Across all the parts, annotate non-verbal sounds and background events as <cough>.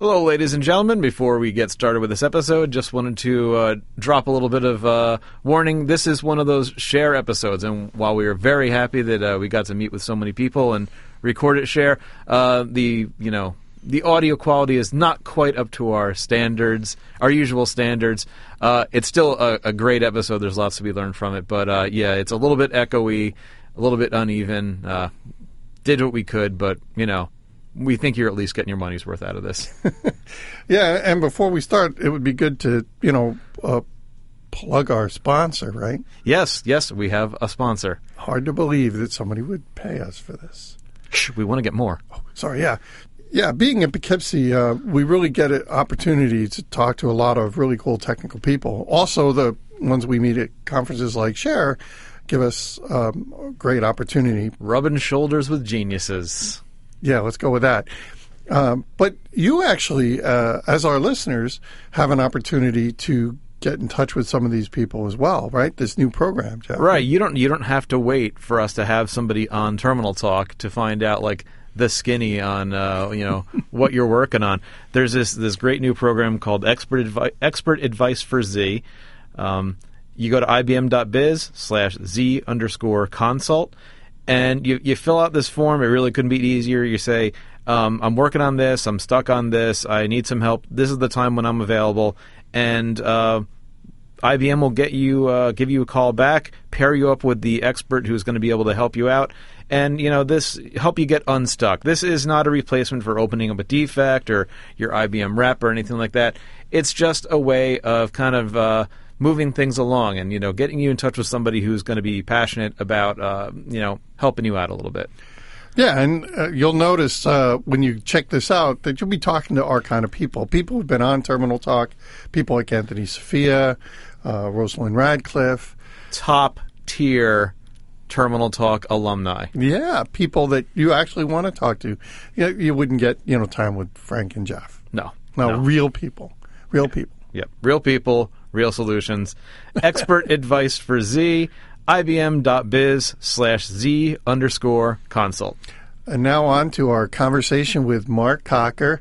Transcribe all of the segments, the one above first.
Hello, ladies and gentlemen. Before we get started with this episode, just wanted to uh, drop a little bit of uh, warning. This is one of those share episodes, and while we are very happy that uh, we got to meet with so many people and record it share, uh, the you know the audio quality is not quite up to our standards, our usual standards. Uh, it's still a, a, great episode. There's lots to be learned from it, but uh, yeah, it's a little bit echoey, a little bit uneven. did what we could, but you know we think you're at least getting your money's worth out of this. <laughs> yeah, and before we start, it would be good to you know uh, plug our sponsor, right? Yes, yes, we have a sponsor. Hard to believe that somebody would pay us for this. Shh, we want to get more. Oh, sorry, yeah. Yeah, being at Poughkeepsie, uh, we really get an opportunity to talk to a lot of really cool technical people. Also, the ones we meet at conferences like Share give us um, a great opportunity. Rubbing shoulders with geniuses. Yeah, let's go with that. Um, but you actually, uh, as our listeners, have an opportunity to get in touch with some of these people as well, right? This new program, Jeff. Right. You don't you don't have to wait for us to have somebody on Terminal Talk to find out like the skinny on uh, you know <laughs> what you're working on. There's this this great new program called Expert Advi- Expert Advice for Z. Um, you go to ibm.biz slash z underscore consult and you, you fill out this form. It really couldn't be easier. You say, um, I'm working on this. I'm stuck on this. I need some help. This is the time when I'm available. And uh, IBM will get you, uh, give you a call back, pair you up with the expert who's going to be able to help you out, and you know this help you get unstuck. This is not a replacement for opening up a defect or your IBM rep or anything like that. It's just a way of kind of uh, moving things along and you know getting you in touch with somebody who's going to be passionate about uh, you know helping you out a little bit. Yeah, and uh, you'll notice uh, when you check this out that you'll be talking to our kind of people. People who've been on Terminal Talk, people like Anthony Sofia, uh, Rosalind Radcliffe. Top tier Terminal Talk alumni. Yeah, people that you actually want to talk to. You, you wouldn't get you know time with Frank and Jeff. No, no, no. real people, real people. Yep, real people real solutions. Expert <laughs> advice for Z, ibm.biz slash Z underscore consult. And now on to our conversation with Mark Cocker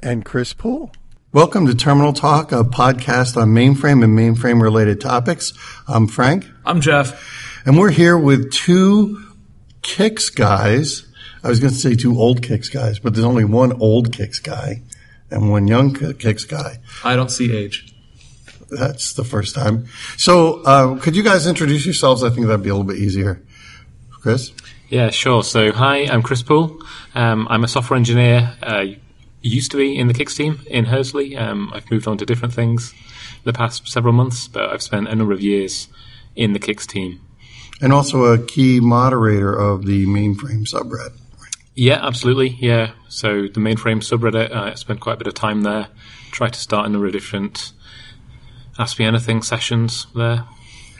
and Chris Poole. Welcome to Terminal Talk, a podcast on mainframe and mainframe related topics. I'm Frank. I'm Jeff. And we're here with two Kicks guys. I was going to say two old Kicks guys, but there's only one old Kicks guy and one young Kicks guy. I don't see age. That's the first time. So, uh, could you guys introduce yourselves? I think that'd be a little bit easier. Chris? Yeah, sure. So, hi, I'm Chris Poole. Um, I'm a software engineer. Uh, used to be in the Kix team in Hursley. Um, I've moved on to different things the past several months, but I've spent a number of years in the Kix team. And also a key moderator of the mainframe subreddit. Yeah, absolutely. Yeah. So the mainframe subreddit, uh, I spent quite a bit of time there. Tried to start a number of different Ask Me Anything sessions there.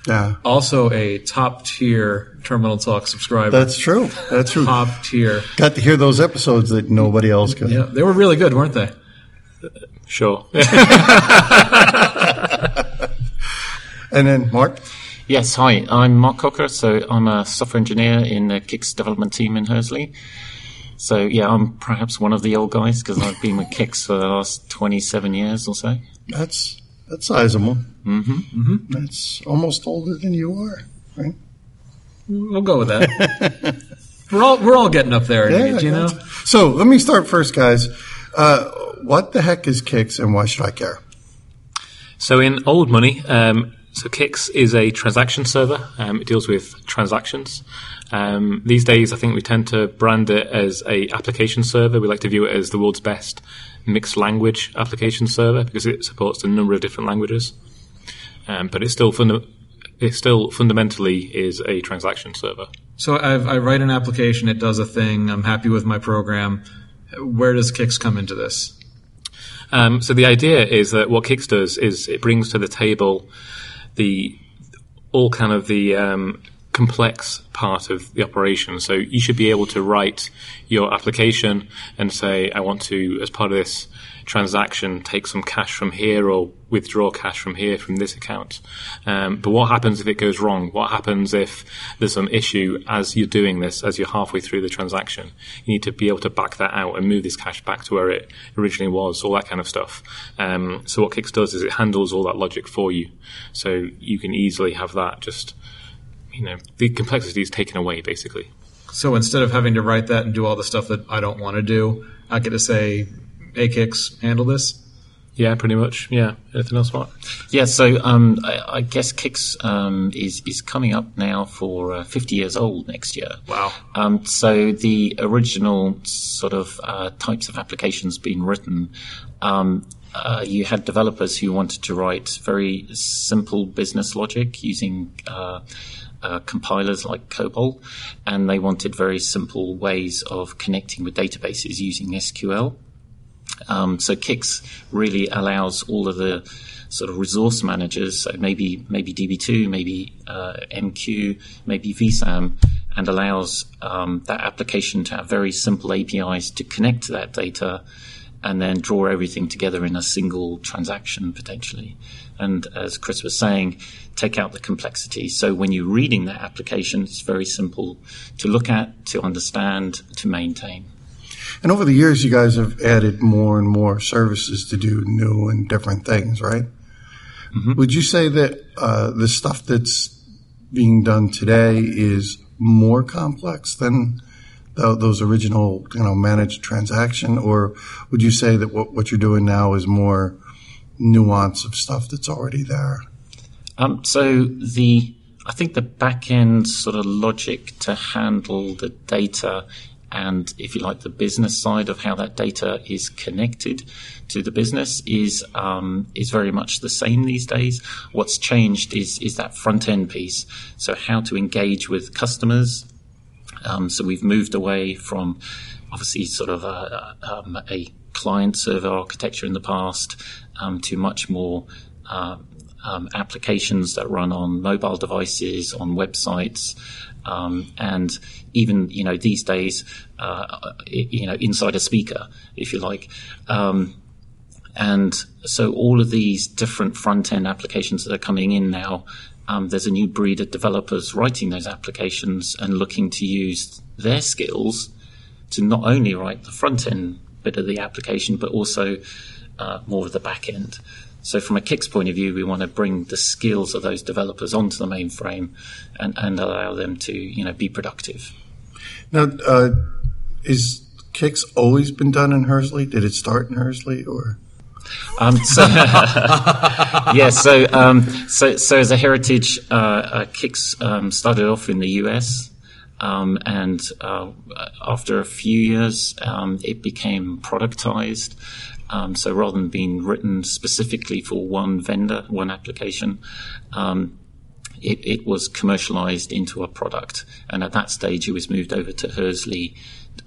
Yeah. Also a top tier Terminal Talk subscriber. That's true. That's true. top tier. Got to hear those episodes that nobody else could. Yeah, they were really good, weren't they? Sure. <laughs> and then Mark. Yes, hi. I'm Mark Cocker. So I'm a software engineer in the Kix development team in Hursley. So yeah, I'm perhaps one of the old guys because I've been with Kix for the last 27 years or so. That's that's sizable. Mm-hmm. Mm-hmm. That's almost older than you are, right? We'll go with that. <laughs> we're all we're all getting up there yeah, age, you know. So let me start first, guys. Uh, what the heck is Kix, and why should I care? So in old money, um, so Kix is a transaction server. Um, it deals with transactions. Um, these days, I think we tend to brand it as a application server. We like to view it as the world's best mixed language application server because it supports a number of different languages. Um, but it's still funda- it still fundamentally is a transaction server. So I've, i write an application, it does a thing. I'm happy with my program. Where does Kix come into this? Um, so the idea is that what Kix does is it brings to the table the all kind of the um, complex part of the operation. So you should be able to write your application and say, I want to, as part of this transaction, take some cash from here or withdraw cash from here from this account. Um, but what happens if it goes wrong? What happens if there's some issue as you're doing this, as you're halfway through the transaction? You need to be able to back that out and move this cash back to where it originally was, all that kind of stuff. Um, so what Kix does is it handles all that logic for you. So you can easily have that just you know, the complexity is taken away basically. So instead of having to write that and do all the stuff that I don't want to do, I get to say, "Hey, Kix, handle this." Yeah, pretty much. Yeah. Anything else, Mark? Yeah, so um, I, I, guess Kix um, is is coming up now for uh, 50 years old next year. Wow. Um, so the original sort of uh, types of applications being written, um, uh, you had developers who wanted to write very simple business logic using uh, compilers like COBOL, and they wanted very simple ways of connecting with databases using SQL. Um, so Kix really allows all of the sort of resource managers, so maybe maybe DB2, maybe uh, MQ, maybe VSAM, and allows um, that application to have very simple APIs to connect to that data and then draw everything together in a single transaction potentially. And as Chris was saying, take out the complexity. So when you're reading that application, it's very simple to look at, to understand, to maintain. And over the years, you guys have added more and more services to do new and different things, right? Mm-hmm. Would you say that uh, the stuff that's being done today is more complex than those original, you know, managed transaction, or would you say that what, what you're doing now is more nuance of stuff that's already there? Um, so the I think the back end sort of logic to handle the data and if you like the business side of how that data is connected to the business is um, is very much the same these days. What's changed is is that front end piece. So how to engage with customers. Um, so we've moved away from obviously sort of a, um, a client server architecture in the past um, to much more uh, um, applications that run on mobile devices, on websites, um, and even you know these days, uh, you know inside a speaker, if you like. Um, and so all of these different front end applications that are coming in now, um, there's a new breed of developers writing those applications and looking to use their skills to not only write the front end bit of the application, but also uh, more of the back end. So from a Kix point of view, we want to bring the skills of those developers onto the mainframe and, and allow them to, you know, be productive. Now, uh, is Kix always been done in Hursley? Did it start in Hursley or? Um, so, <laughs> yeah, so, um, so, so as a heritage, uh, uh, Kix um, started off in the US. Um, and uh, after a few years, um, it became productized. Um, so rather than being written specifically for one vendor, one application, it, it, was commercialized into a product. And at that stage, it was moved over to Hursley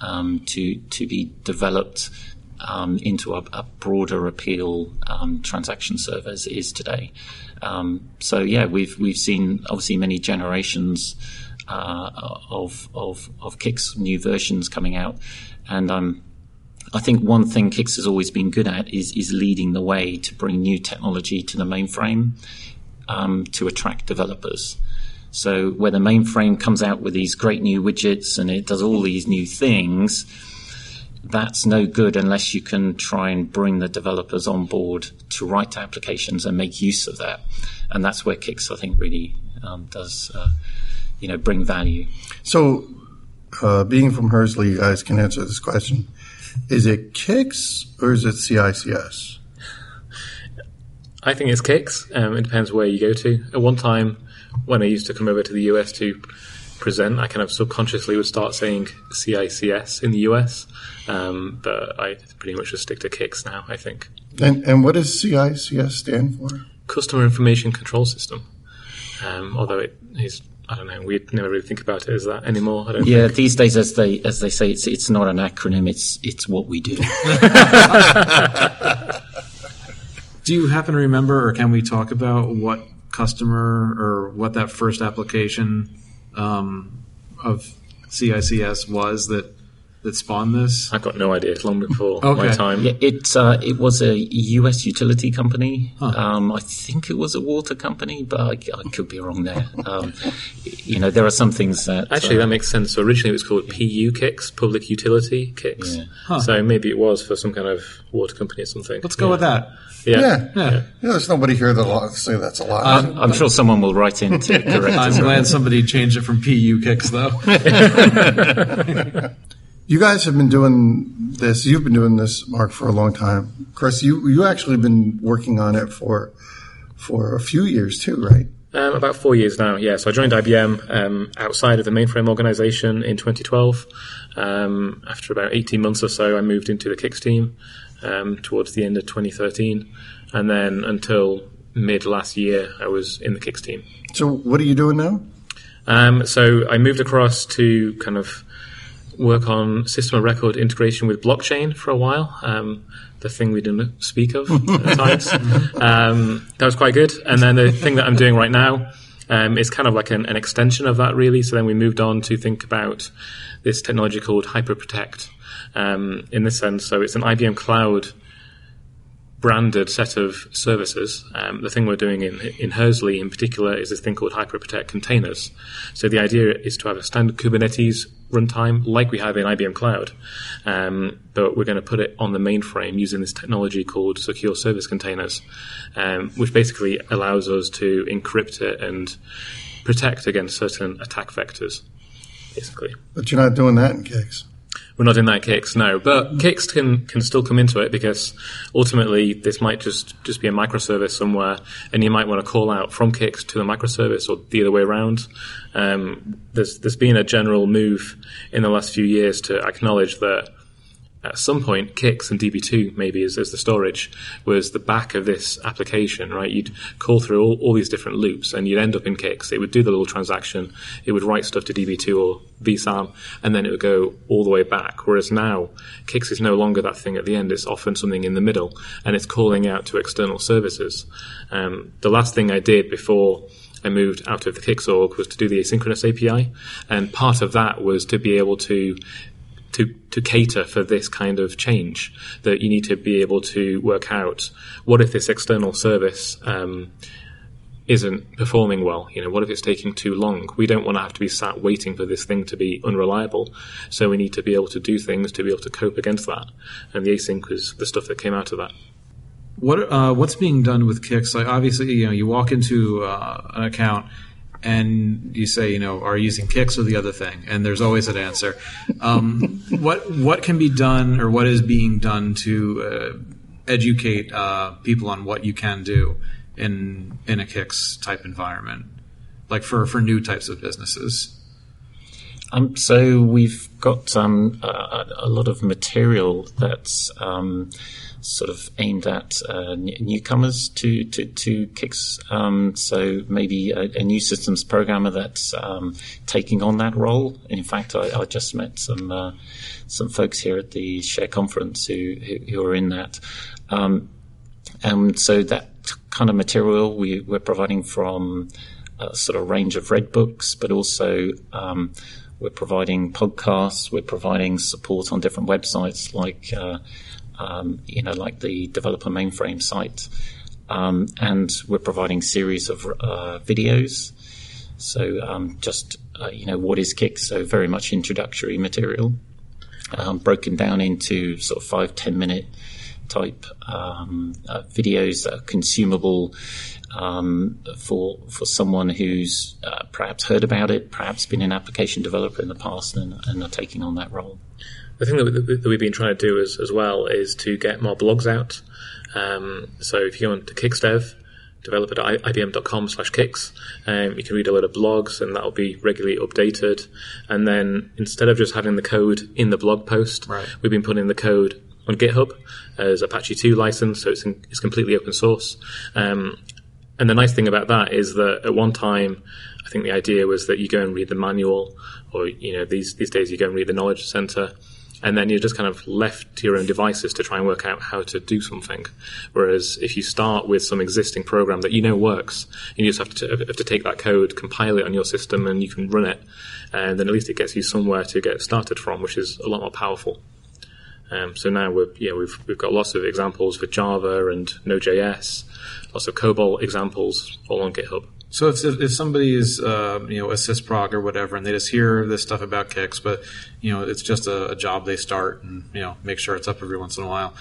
um, to to be developed um, into a, a, broader appeal um, transaction server as it is today. Um, so yeah, we've we've seen obviously many generations. Uh, of of of Kix new versions coming out, and I'm I think one thing Kix has always been good at is is leading the way to bring new technology to the mainframe um, to attract developers. So where the mainframe comes out with these great new widgets and it does all these new things, that's no good unless you can try and bring the developers on board to write applications and make use of that. And that's where Kix, I think, really um, does, uh, you know, bring value. So, uh, being from Hursley, you guys can answer this question. Is it Kix or is it CICS? I think it's Kix. Um, it depends where you go to. At one time, when I used to come over to the US to present, I kind of subconsciously would start saying CICS in the US, um, but I pretty much just stick to Kix now. I think. And, and what does CICS stand for? Customer Information Control System. Um, although it is I don't know. We never really think about it as that anymore. I don't. Yeah, think. these days, as they as they say, it's it's not an acronym. It's it's what we do. <laughs> do you happen to remember, or can we talk about what customer or what that first application um, of CICS was that that spawned this? I've got no idea. It's long before Okay. my time. Yeah, it uh, it was a U.S. utility company. Um, I think it was a water company, but I, I could be wrong there. Um, you know, there are some things that Actually, uh, that makes sense. So originally it was called PU Kicks, Public Utility Kicks. Yeah. So maybe it was for some kind of water company or something. Let's go with that. yeah. Yeah. Yeah. Yeah, there's nobody here that'll say that's a lie. I'm, I'm sure someone will write in to <laughs> correct I'm glad somebody changed it from PU kicks though. <laughs> <laughs> You guys have been doing this. You've been doing this, Mark, for a long time. Chris, you you actually been working on it for for a few years too, right? Um, about four years now, yeah. So I joined IBM um, outside of the mainframe organization in 2012. Um, after about 18 months or so, I moved into the Kicks team um, towards the end of 2013. And then until mid last year, I was in the Kicks team. So, what are you doing now? Um, so I moved across to kind of work on system of record integration with blockchain for a while. Um, the thing we didn't speak of at <laughs> times. Um, that was quite good. And then the thing that I'm doing right now um, is kind of like an, an extension of that, really. So then we moved on to think about this technology called HyperProtect. Um, in this sense, so it's an IBM Cloud branded set of services. Um, the thing we're doing in, in Hursley in particular is this thing called HyperProtect containers. So the idea is to have a standard Kubernetes runtime like we have in IBM Cloud, um, but we're going to put it on the mainframe using this technology called secure service containers, um, which basically allows us to encrypt it and protect against certain attack vectors, basically. But you're not doing that in Kicks. We're not in that Kicks, no. But Kicks can, can still come into it because ultimately this might just, just be a microservice somewhere and you might want to call out from Kicks to the microservice or the other way around. Um, there's, there's been a general move in the last few years to acknowledge that at some point, Kix and DB2 maybe as, as the storage was the back of this application, right? You'd call through all, all these different loops and you'd end up in Kix. It would do the little transaction. It would write stuff to DB2 or VSAM and then it would go all the way back. Whereas now, Kix is no longer that thing at the end. It's often something in the middle and it's calling out to external services. Um, the last thing I did before I moved out of the Kix org was to do the asynchronous API. And part of that was to be able to to, to cater for this kind of change that you need to be able to work out what if this external service um, isn't performing well? You know what if it's taking too long? We don't want to have to be sat waiting for this thing to be unreliable. So we need to be able to do things to be able to cope against that. And the async was the stuff that came out of that. What uh, what's being done with kicks? Like obviously, you know, you walk into uh, an account and you say, you know, are you using kicks or the other thing? And there's always an answer. Um, <laughs> what what can be done or what is being done to uh, educate uh, people on what you can do in in a kicks type environment, like for for new types of businesses? Um, so we've got um, a, a lot of material that's um, sort of aimed at uh, newcomers to to, to Kicks. Um, so maybe a, a new systems programmer that's um, taking on that role. In fact, I, I just met some uh, some folks here at the Share conference who who, who are in that. Um, and so that kind of material we, we're providing from a sort of range of red books, but also um, we're providing podcasts. We're providing support on different websites, like uh, um, you know, like the developer mainframe site, um, and we're providing series of uh, videos. So um, just uh, you know, what is Kick? So very much introductory material, um, broken down into sort of five ten minute type um, uh, videos that are consumable um, for for someone who's uh, perhaps heard about it, perhaps been an application developer in the past, and, and are taking on that role. The thing that, we- that we've been trying to do as, as well is to get more blogs out. Um, so if you go on to Kicksdev, develop at ibm.com slash kicks, um, you can read a lot of blogs and that'll be regularly updated. And then instead of just having the code in the blog post, Right. we've been putting the code on GitHub as Apache 2 license, so it's, in, it's completely open source. Um, and the nice thing about that is that at one time, I think the idea was that you go and read the manual, or you know, these these days you go and read the knowledge center, and then you're just kind of left to your own devices to try and work out how to do something. Whereas if you start with some existing program that you know works, you just have to have to take that code, compile it on your system, and you can run it, and then at least it gets you somewhere to get started from, which is a lot more powerful. Um, so now we're yeah we've we've got lots of examples for Java and Node.js, lots of COBOL examples all on GitHub. So if if somebody is uh, you know a sysprog or whatever, and they just hear this stuff about Kix, but you know it's just a, a, job they start and you know make sure it's up every once in a while.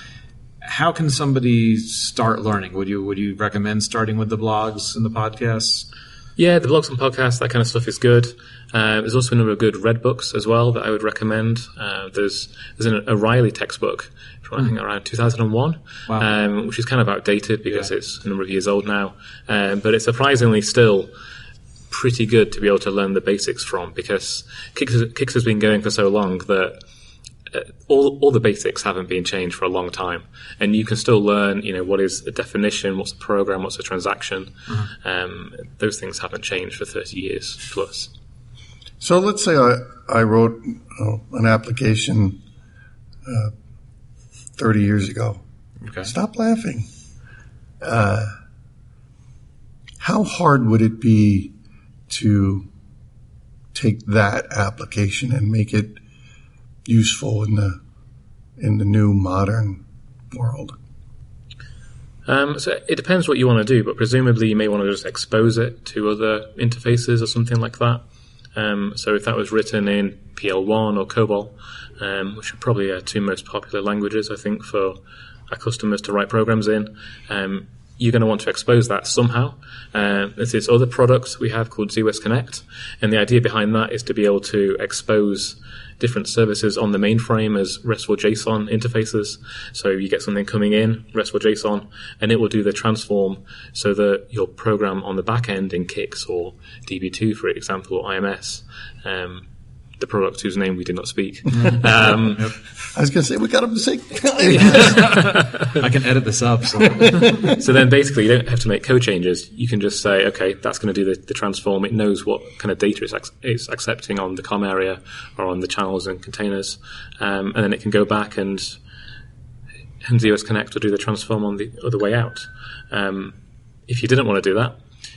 How can somebody start learning? Would you would you recommend starting with the blogs and the podcasts? Yeah, the blogs and podcasts, that kind of stuff is good. Uh, there's also a number of good red books as well that I would recommend. Uh, there's there's an O'Reilly textbook from I think around 2001, wow. um, which is kind of outdated because yeah. it's a number of years old now. Um, but it's surprisingly still pretty good to be able to learn the basics from because Kix, Kix has been going for so long that all all the basics haven't been changed for a long time, and you can still learn. You know what is a definition, what's a program, what's a transaction. Mm-hmm. Um, those things haven't changed for thirty years plus. So let's say I I wrote uh, an application uh, thirty years ago. Okay. Stop laughing. Uh, how hard would it be to take that application and make it useful in the in the new modern world? Um, so it depends what you want to do, but presumably you may want to just expose it to other interfaces or something like that. Um, so if that was written in PL1 or COBOL, um, which are probably our two most popular languages, I think, for our customers to write programs in, um, you're going to want to expose that somehow. There's this other product we have called ZOS Connect, and the idea behind that is to be able to expose different services on the mainframe as RESTful JSON interfaces. So you get something coming in, RESTful JSON, and it will do the transform so that your program on the back end in Kix or DB2, for example, or IMS, um, the product whose name we did not speak. <laughs> Um, yep. I was going to say we got him to say. <laughs> I can edit this up. So. so. then, basically, you don't have to make code changes. You can just say, okay, that's going to do the, the transform. It knows what kind of data it's, ac- it's, accepting on the COM area or on the channels and containers, um, and then it can go back and and ZOS Connect will do the transform on the other way out. Um, if you didn't want to do that,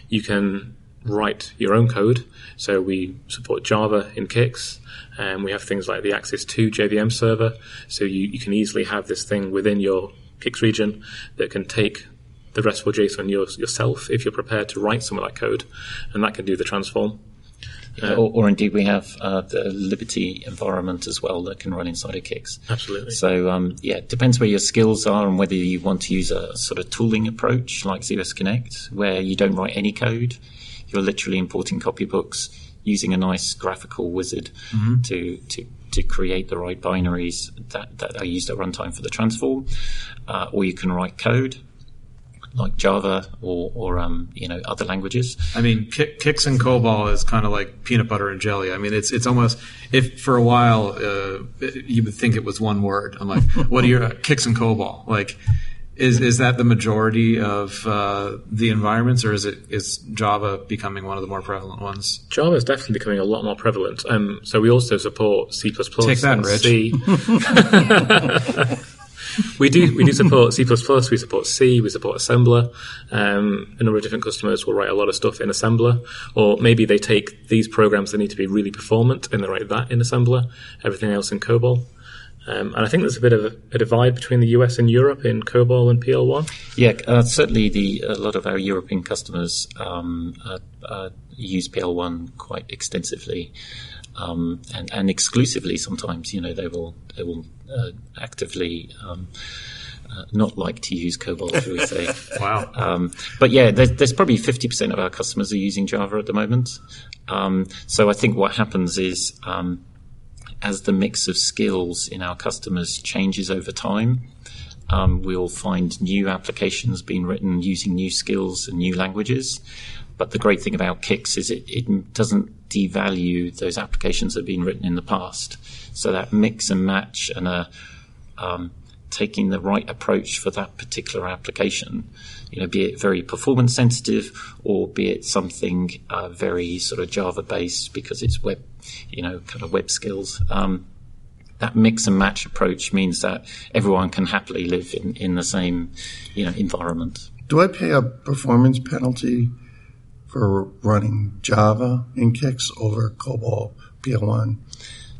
you can write your own code. So we support Java in Kix, and we have things like the Axis2 JVM server. So you, you can easily have this thing within your Kix region that can take the RESTful JSON your, yourself if you're prepared to write some of that code, and that can do the transform. Or, or, indeed, we have uh, the Liberty environment as well that can run inside of Kix. Absolutely. So, um, yeah, it depends where your skills are and whether you want to use a sort of tooling approach like ZOS Connect, where you don't write any code you're literally importing copybooks using a nice graphical wizard mm-hmm. to, to to create the right binaries that, that are used at runtime for the transform, uh, or you can write code like Java or, or um, you know other languages. I mean, Kix and COBOL is kind of like peanut butter and jelly. I mean, it's it's almost if for a while uh, you would think it was one word. I'm like, <laughs> what are your uh, Kix and COBOL like? Is is that the majority of uh, the environments, or is it is Java becoming one of the more prevalent ones? Java is definitely becoming a lot more prevalent. Um, so we also support C++ Take that, and Rich. C. <laughs> we do we do support C++, we support C, we support assembler. Um, a number of different customers will write a lot of stuff in assembler, or maybe they take these programs that need to be really performant and they write that in assembler, everything else in COBOL. Um, and I think there's a bit of a, a, divide between the US and Europe in COBOL and PL1. Yeah, uh, certainly the a lot of our European customers um, uh, uh, use PL1 quite extensively. Um, and, and, exclusively sometimes, you know, they will they will uh, actively um, uh, not like to use COBOL, shall we say? <laughs> wow. Um, but yeah, there's, there's probably 50% of our customers are using Java at the moment. Um, so I think what happens is um, as the mix of skills in our customers changes over time, um, we'll find new applications being written using new skills and new languages. But the great thing about Kix is it, it doesn't devalue those applications that have been written in the past. So that mix and match and a um, taking the right approach for that particular application, you know, be it very performance sensitive or be it something uh, very sort of Java based because it's web, you know, kind of web skills. Um, that mix and match approach means that everyone can happily live in, in the same you know environment. Do I pay a performance penalty for running Java in Kix over COBOL PL1?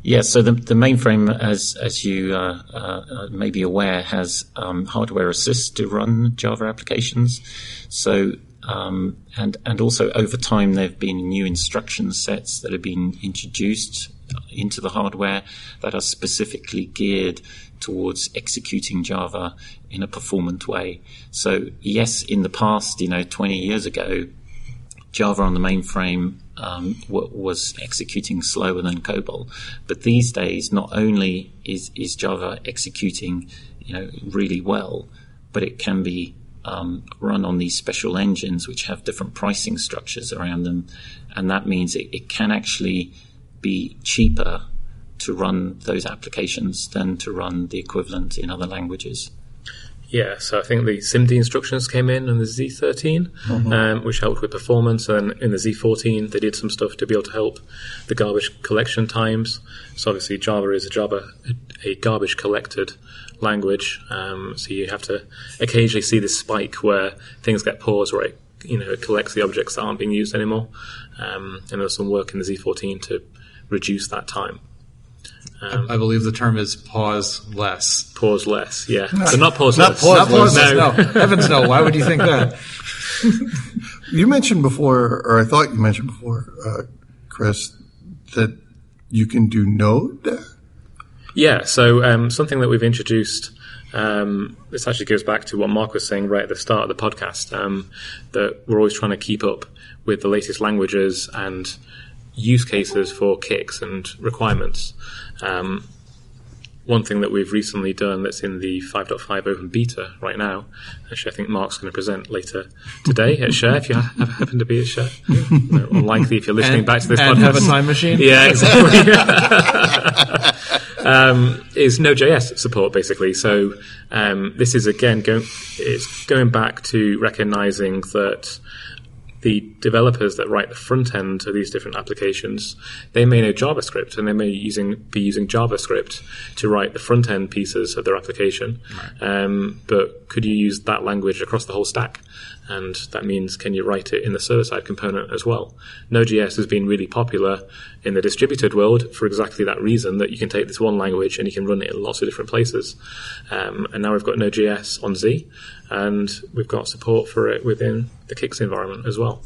Yes, so the, the mainframe, as as you uh, uh, may be aware, has um, hardware assist to run Java applications. So um, and and also over time, there have been new instruction sets that have been introduced into the hardware that are specifically geared towards executing Java in a performant way. So yes, in the past, you know, 20 years ago, Java on the mainframe um, w- was executing slower than COBOL. But these days, not only is, is Java executing, you know, really well, but it can be um, run on these special engines which have different pricing structures around them, and that means it, it can actually be cheaper to run those applications than to run the equivalent in other languages. Yeah, so I think the SIMD instructions came in on the Z13, mm-hmm. um, which helped with performance, and in the Z14 they did some stuff to be able to help the garbage collection times. So obviously Java is a Java a garbage collected language, um, so you have to occasionally see this spike where things get paused, where it you know it collects the objects that aren't being used anymore, um, and there's some work in the Z14 to reduce that time. Um, I, I, believe the term is pause less. Pause less, yeah. <laughs> so not pause not less. Pause not pause less. No. no. <laughs> Heavens no. Why would you think that? <laughs> you mentioned before, or I thought you mentioned before, uh, Chris, that you can do Node there. Yeah. So um, something that we've introduced. Um, this actually goes back to what Mark was saying right at the start of the podcast. Um, that we're always trying to keep up with the latest languages and use cases for kicks and requirements. Um, one thing that we've recently done that's in the 5.5 open beta right now, actually, I think Mark's going to present later today at Share, if you ha- happen to be at Share. <laughs> Unlikely if you're listening and, back to this and podcast. have a time machine? Yeah, exactly. <laughs> um, is Node.js support, basically. So um, this is, again, going it's going back to recognizing that the developers that write the front end of these different applications, they may know JavaScript and they may using, be using JavaScript to write the front end pieces of their application. Right. Um, but could you use that language across the whole stack? And that means can you write it in the server side component as well? Node.js has been really popular in the distributed world for exactly that reason that you can take this one language and you can run it in lots of different places. Um, and now we've got Node.js on Z and we've got support for it within the Kix environment as well.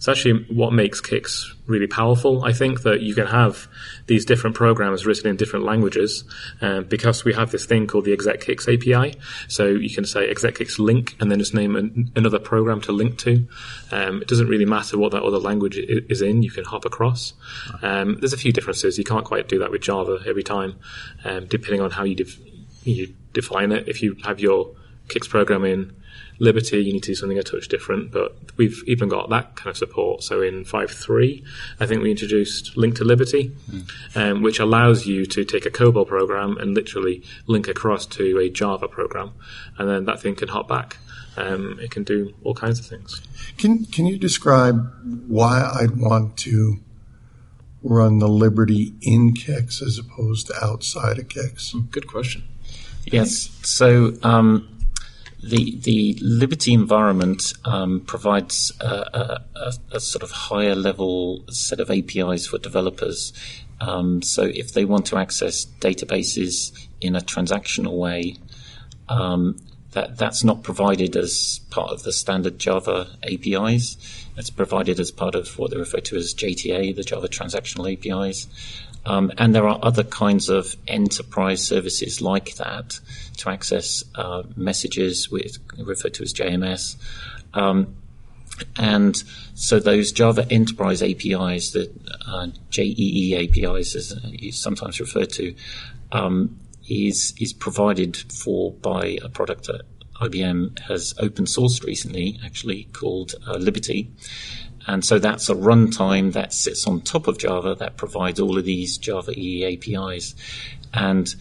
It's actually what makes Kix really powerful. I think that you can have these different programs written in different languages um, because we have this thing called the exec_kix API. So you can say exec_kix link and then just name an, another program to link to. Um, it doesn't really matter what that other language is in. You can hop across. Um, there's a few differences. You can't quite do that with Java every time, um, depending on how you, def- you define it. If you have your Kix program in Liberty, you need to do something a touch different, but we've even got that kind of support. So in 5.3, I think we introduced Link to Liberty, mm. um, which allows you to take a COBOL program and literally link across to a Java program, and then that thing can hop back. Um, it can do all kinds of things. Can Can you describe why I'd want to run the Liberty in Kix as opposed to outside of Kix? Good question. Yes. So um, the the Liberty environment um, provides a, a, a, sort of higher level set of APIs for developers. Um, so if they want to access databases in a transactional way, um, that that's not provided as part of the standard Java APIs. It's provided as part of what they refer to as JTA, the Java Transactional APIs. Um, and there are other kinds of enterprise services like that to access uh, messages with referred to as JMS. Um, and so those Java Enterprise APIs, the uh, JEE APIs, as is sometimes referred to, um, is is provided for by a product that IBM has open sourced recently, actually called uh, Liberty, and so that's a runtime that sits on top of Java that provides all of these Java EE APIs. And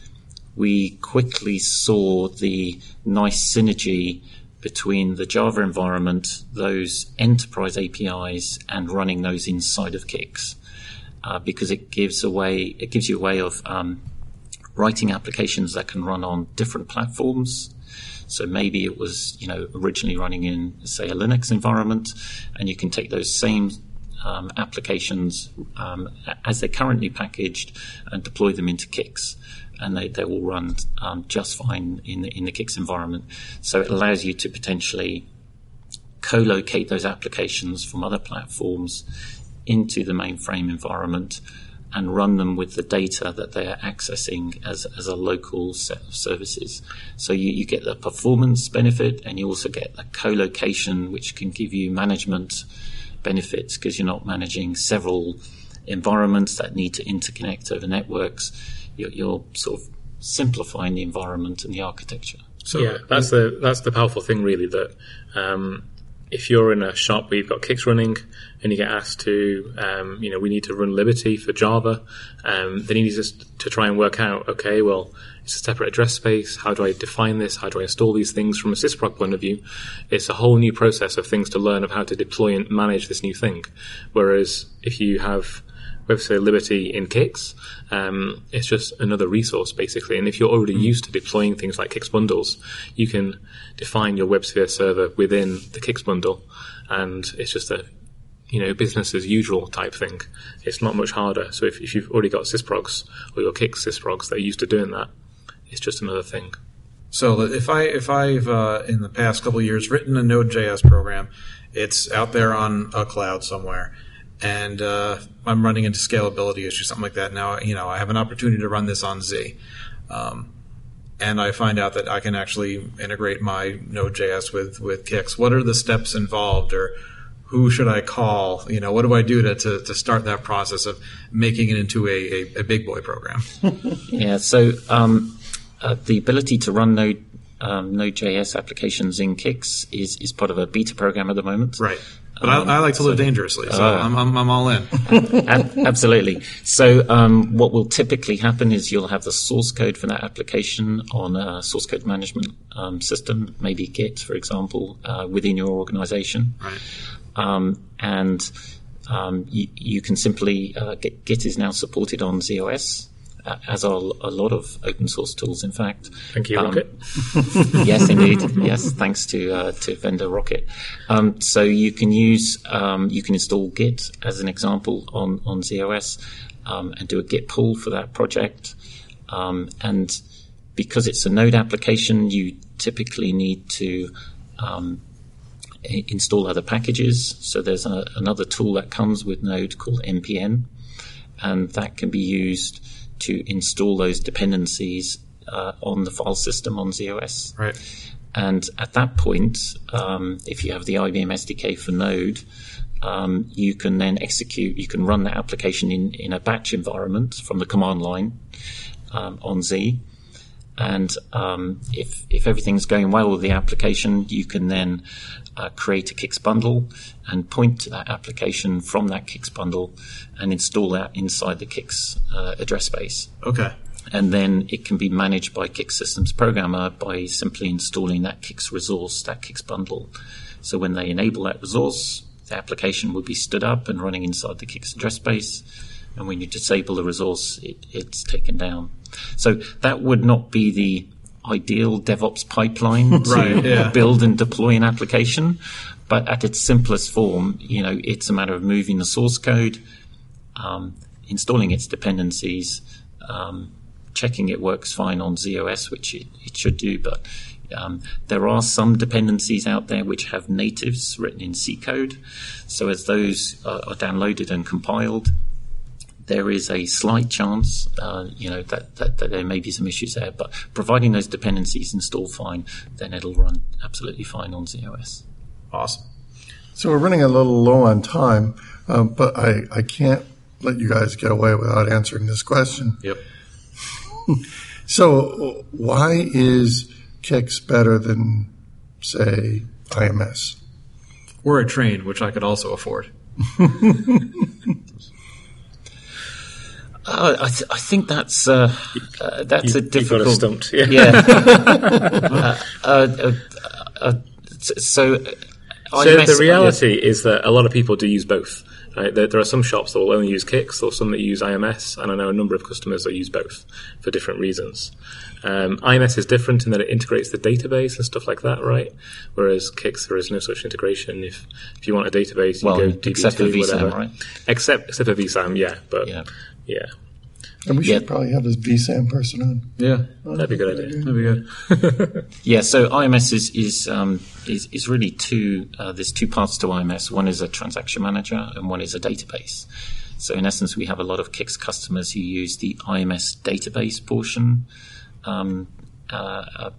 we quickly saw the nice synergy between the Java environment, those enterprise APIs, and running those inside of Kix. uh, because it gives a way, it gives you a way of um, writing applications that can run on different platforms. So maybe it was, you know, originally running in, say, a Linux environment, and you can take those same um, applications um, as they're currently packaged and deploy them into Kix. And they, they will run um, just fine in the, in the Kix environment. So it allows you to potentially co-locate those applications from other platforms into the mainframe environment and run them with the data that they're accessing as, as a local set of services. So you, you get the performance benefit and you also get a co-location which can give you management benefits because you're not managing several environments that need to interconnect over networks. You're, you're sort of simplifying the environment and the architecture. So yeah, that's the that's the powerful thing, really. That um, if you're in a shop where you've got Kix running and you get asked to, um, you know, we need to run Liberty for Java, um, then you need to, to try and work out, okay, well, it's a separate address space. How do I define this? How do I install these things from a sysprog point of view? It's a whole new process of things to learn of how to deploy and manage this new thing. Whereas if you have WebSphere Liberty in Kix, um, it's just another resource basically. And if you're already mm. used to deploying things like Kix bundles, you can define your WebSphere server within the Kix bundle, and it's just a you know business as usual type thing. It's not much harder. So if, if you've already got sysprogs or your Kix sysprogs that are used to doing that, it's just another thing. So if I if I've uh, in the past couple years written a Node.js program, it's out there on a cloud somewhere and uh, I'm running into scalability issues, something like that. Now, you know, I have an opportunity to run this on Z. Um, and I find out that I can actually integrate my Node.js with, with Kix. What are the steps involved or who should I call? You know, what do I do to, to, to start that process of making it into a, a, a big boy program? <laughs> yeah, so um, uh, the ability to run Node um, Node.js applications in Kix is, is part of a beta program at the moment. Right. But um, I, I, like to live dangerously, so uh, I'm, I'm, I'm, all in. <laughs> absolutely. So, um, what will typically happen is you'll have the source code for that application on a source code management um, system, maybe Git, for example, uh, within your organization. Right. Um, and um, you, you, can simply, uh, Git, Git is now supported on ZOS, as are a lot of open source tools, in fact. Thank you, um, Rocket. <laughs> yes, indeed. Yes, thanks to uh, to vendor Rocket. Um, so you can use um, you can install Git as an example on on ZOS um, and do a Git pull for that project. Um, and because it's a Node application, you typically need to um, install other packages. So there's a, another tool that comes with Node called npm, and that can be used to install those dependencies uh, on the file system on ZOS. Right. And at that point, um, if you have the IBM SDK for Node, um, you can then execute, you can run that application in, in a batch environment from the command line um, on Z. And um, if, if everything's going well with the application, you can then uh, create a Kix bundle and point to that application from that Kix bundle and install that inside the Kix uh, address space. Okay. And then it can be managed by Kix Systems Programmer by simply installing that Kix resource, that Kix bundle. So when they enable that resource, the application will be stood up and running inside the Kix address space. And when you disable the resource, it, it's taken down. So that would not be the ideal DevOps pipeline <laughs> to right, yeah. build and deploy an application. But at its simplest form, you know, it's a matter of moving the source code, um, installing its dependencies, um, checking it works fine on ZOS, which it, it should do. But um, there are some dependencies out there which have natives written in C code. So as those are, are downloaded and compiled, there is a slight chance, uh, you know, that, that, that, there may be some issues there. But providing those dependencies install fine, then it'll run absolutely fine on ZOS. Awesome. So we're running a little low on time, uh, but I, I can't let you guys get away without answering this question. Yep. <laughs> so why is Kix better than, say, IMS? Or a train, which I could also afford. <laughs> Uh, I, th- I, think that's uh, uh, that's you, a difficult. You stumped. Yeah. yeah. <laughs> Uh, uh, uh, so. So the reality is that a lot of people do use both. Right? There, there, are some shops that will only use Kix, or some that use IMS, and I know a number of customers that use both for different reasons. Um, IMS is different in that it integrates the database and stuff like that, right? Whereas Kix, there is no such integration. If if you want a database, you well, go DB2, except for VSAM, right? Except except for VSAM, yeah, but yeah. Yeah. And we should yeah. probably have this VSAM person on. Yeah, that'd be a good idea. That'd be good. <laughs> yeah, so IMS is is um, is, is, really two. Uh, there's two parts to IMS. One is a transaction manager, and one is a database. So in essence, we have a lot of Kix customers who use the IMS database portion, um, uh, uh,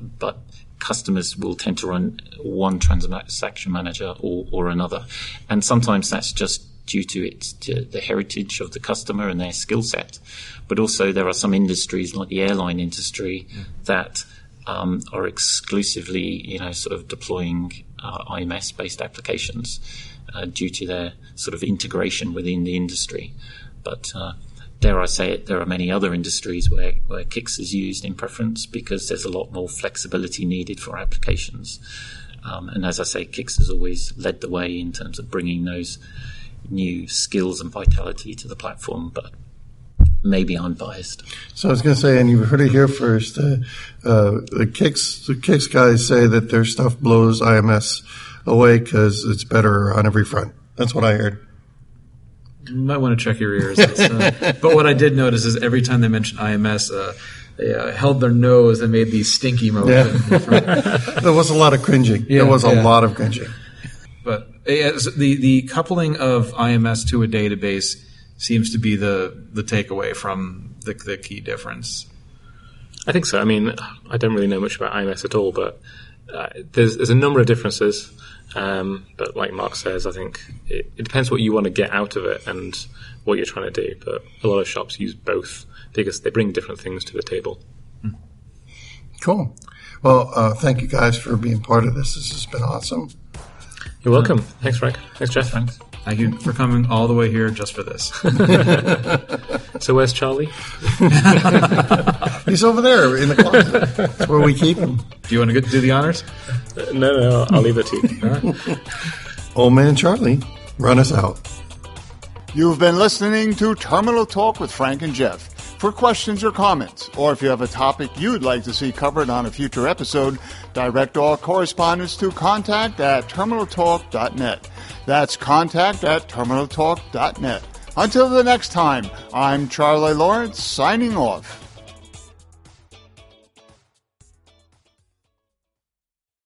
but customers will tend to run one transaction manager or, or another, and sometimes that's just due to its to the heritage of the customer and their skill set. But also, there are some industries like the airline industry that um, are exclusively, you know, sort of deploying uh, IMS-based applications uh, due to their sort of integration within the industry. But uh, dare I say it, there are many other industries where, where CICS is used in preference because there's a lot more flexibility needed for applications. Um, and as I say, CICS has always led the way in terms of bringing those new skills and vitality to the platform, but maybe I'm biased. So I was going to say, and you heard it here first. Uh, uh, the CICS, the CICS guys say that their stuff blows IMS away because it's better on every front. That's what I heard. You might want to check your ears. <laughs> Uh, but what I did notice is every time they mentioned IMS, uh, they uh, held their nose and made these stinky motions. Yeah. <laughs> there was a lot of cringing. Yeah, there was a yeah. lot of cringing. But the the coupling of IMS to a database seems to be the the takeaway from the, the key difference. I think so. I mean, I don't really know much about IMS at all, but uh, there's there's a number of differences. Um, but like Mark says, I think it, it, depends what you want to get out of it and what you're trying to do. But a lot of shops use both because they bring different things to the table. Cool. Well, uh, thank you guys for being part of this. This has been awesome. You're welcome. Thanks, Frank. Thanks, Jeff. Thanks. Thank you for coming all the way here just for this. <laughs> so where's Charlie? <laughs> He's over there in the closet. That's where we keep him. Do you want to do the honors? Uh, no, no, I'll leave it to you. <laughs> All right. Old man Charlie, run us out. You've been listening to Terminal Talk with Frank and Jeff. For questions or comments, or if you have a topic you'd like to see covered on a future episode, direct all correspondence to contact at terminaltalk.net. That's contact at terminaltalk.net. Until the next time, I'm Charlie Lawrence signing off.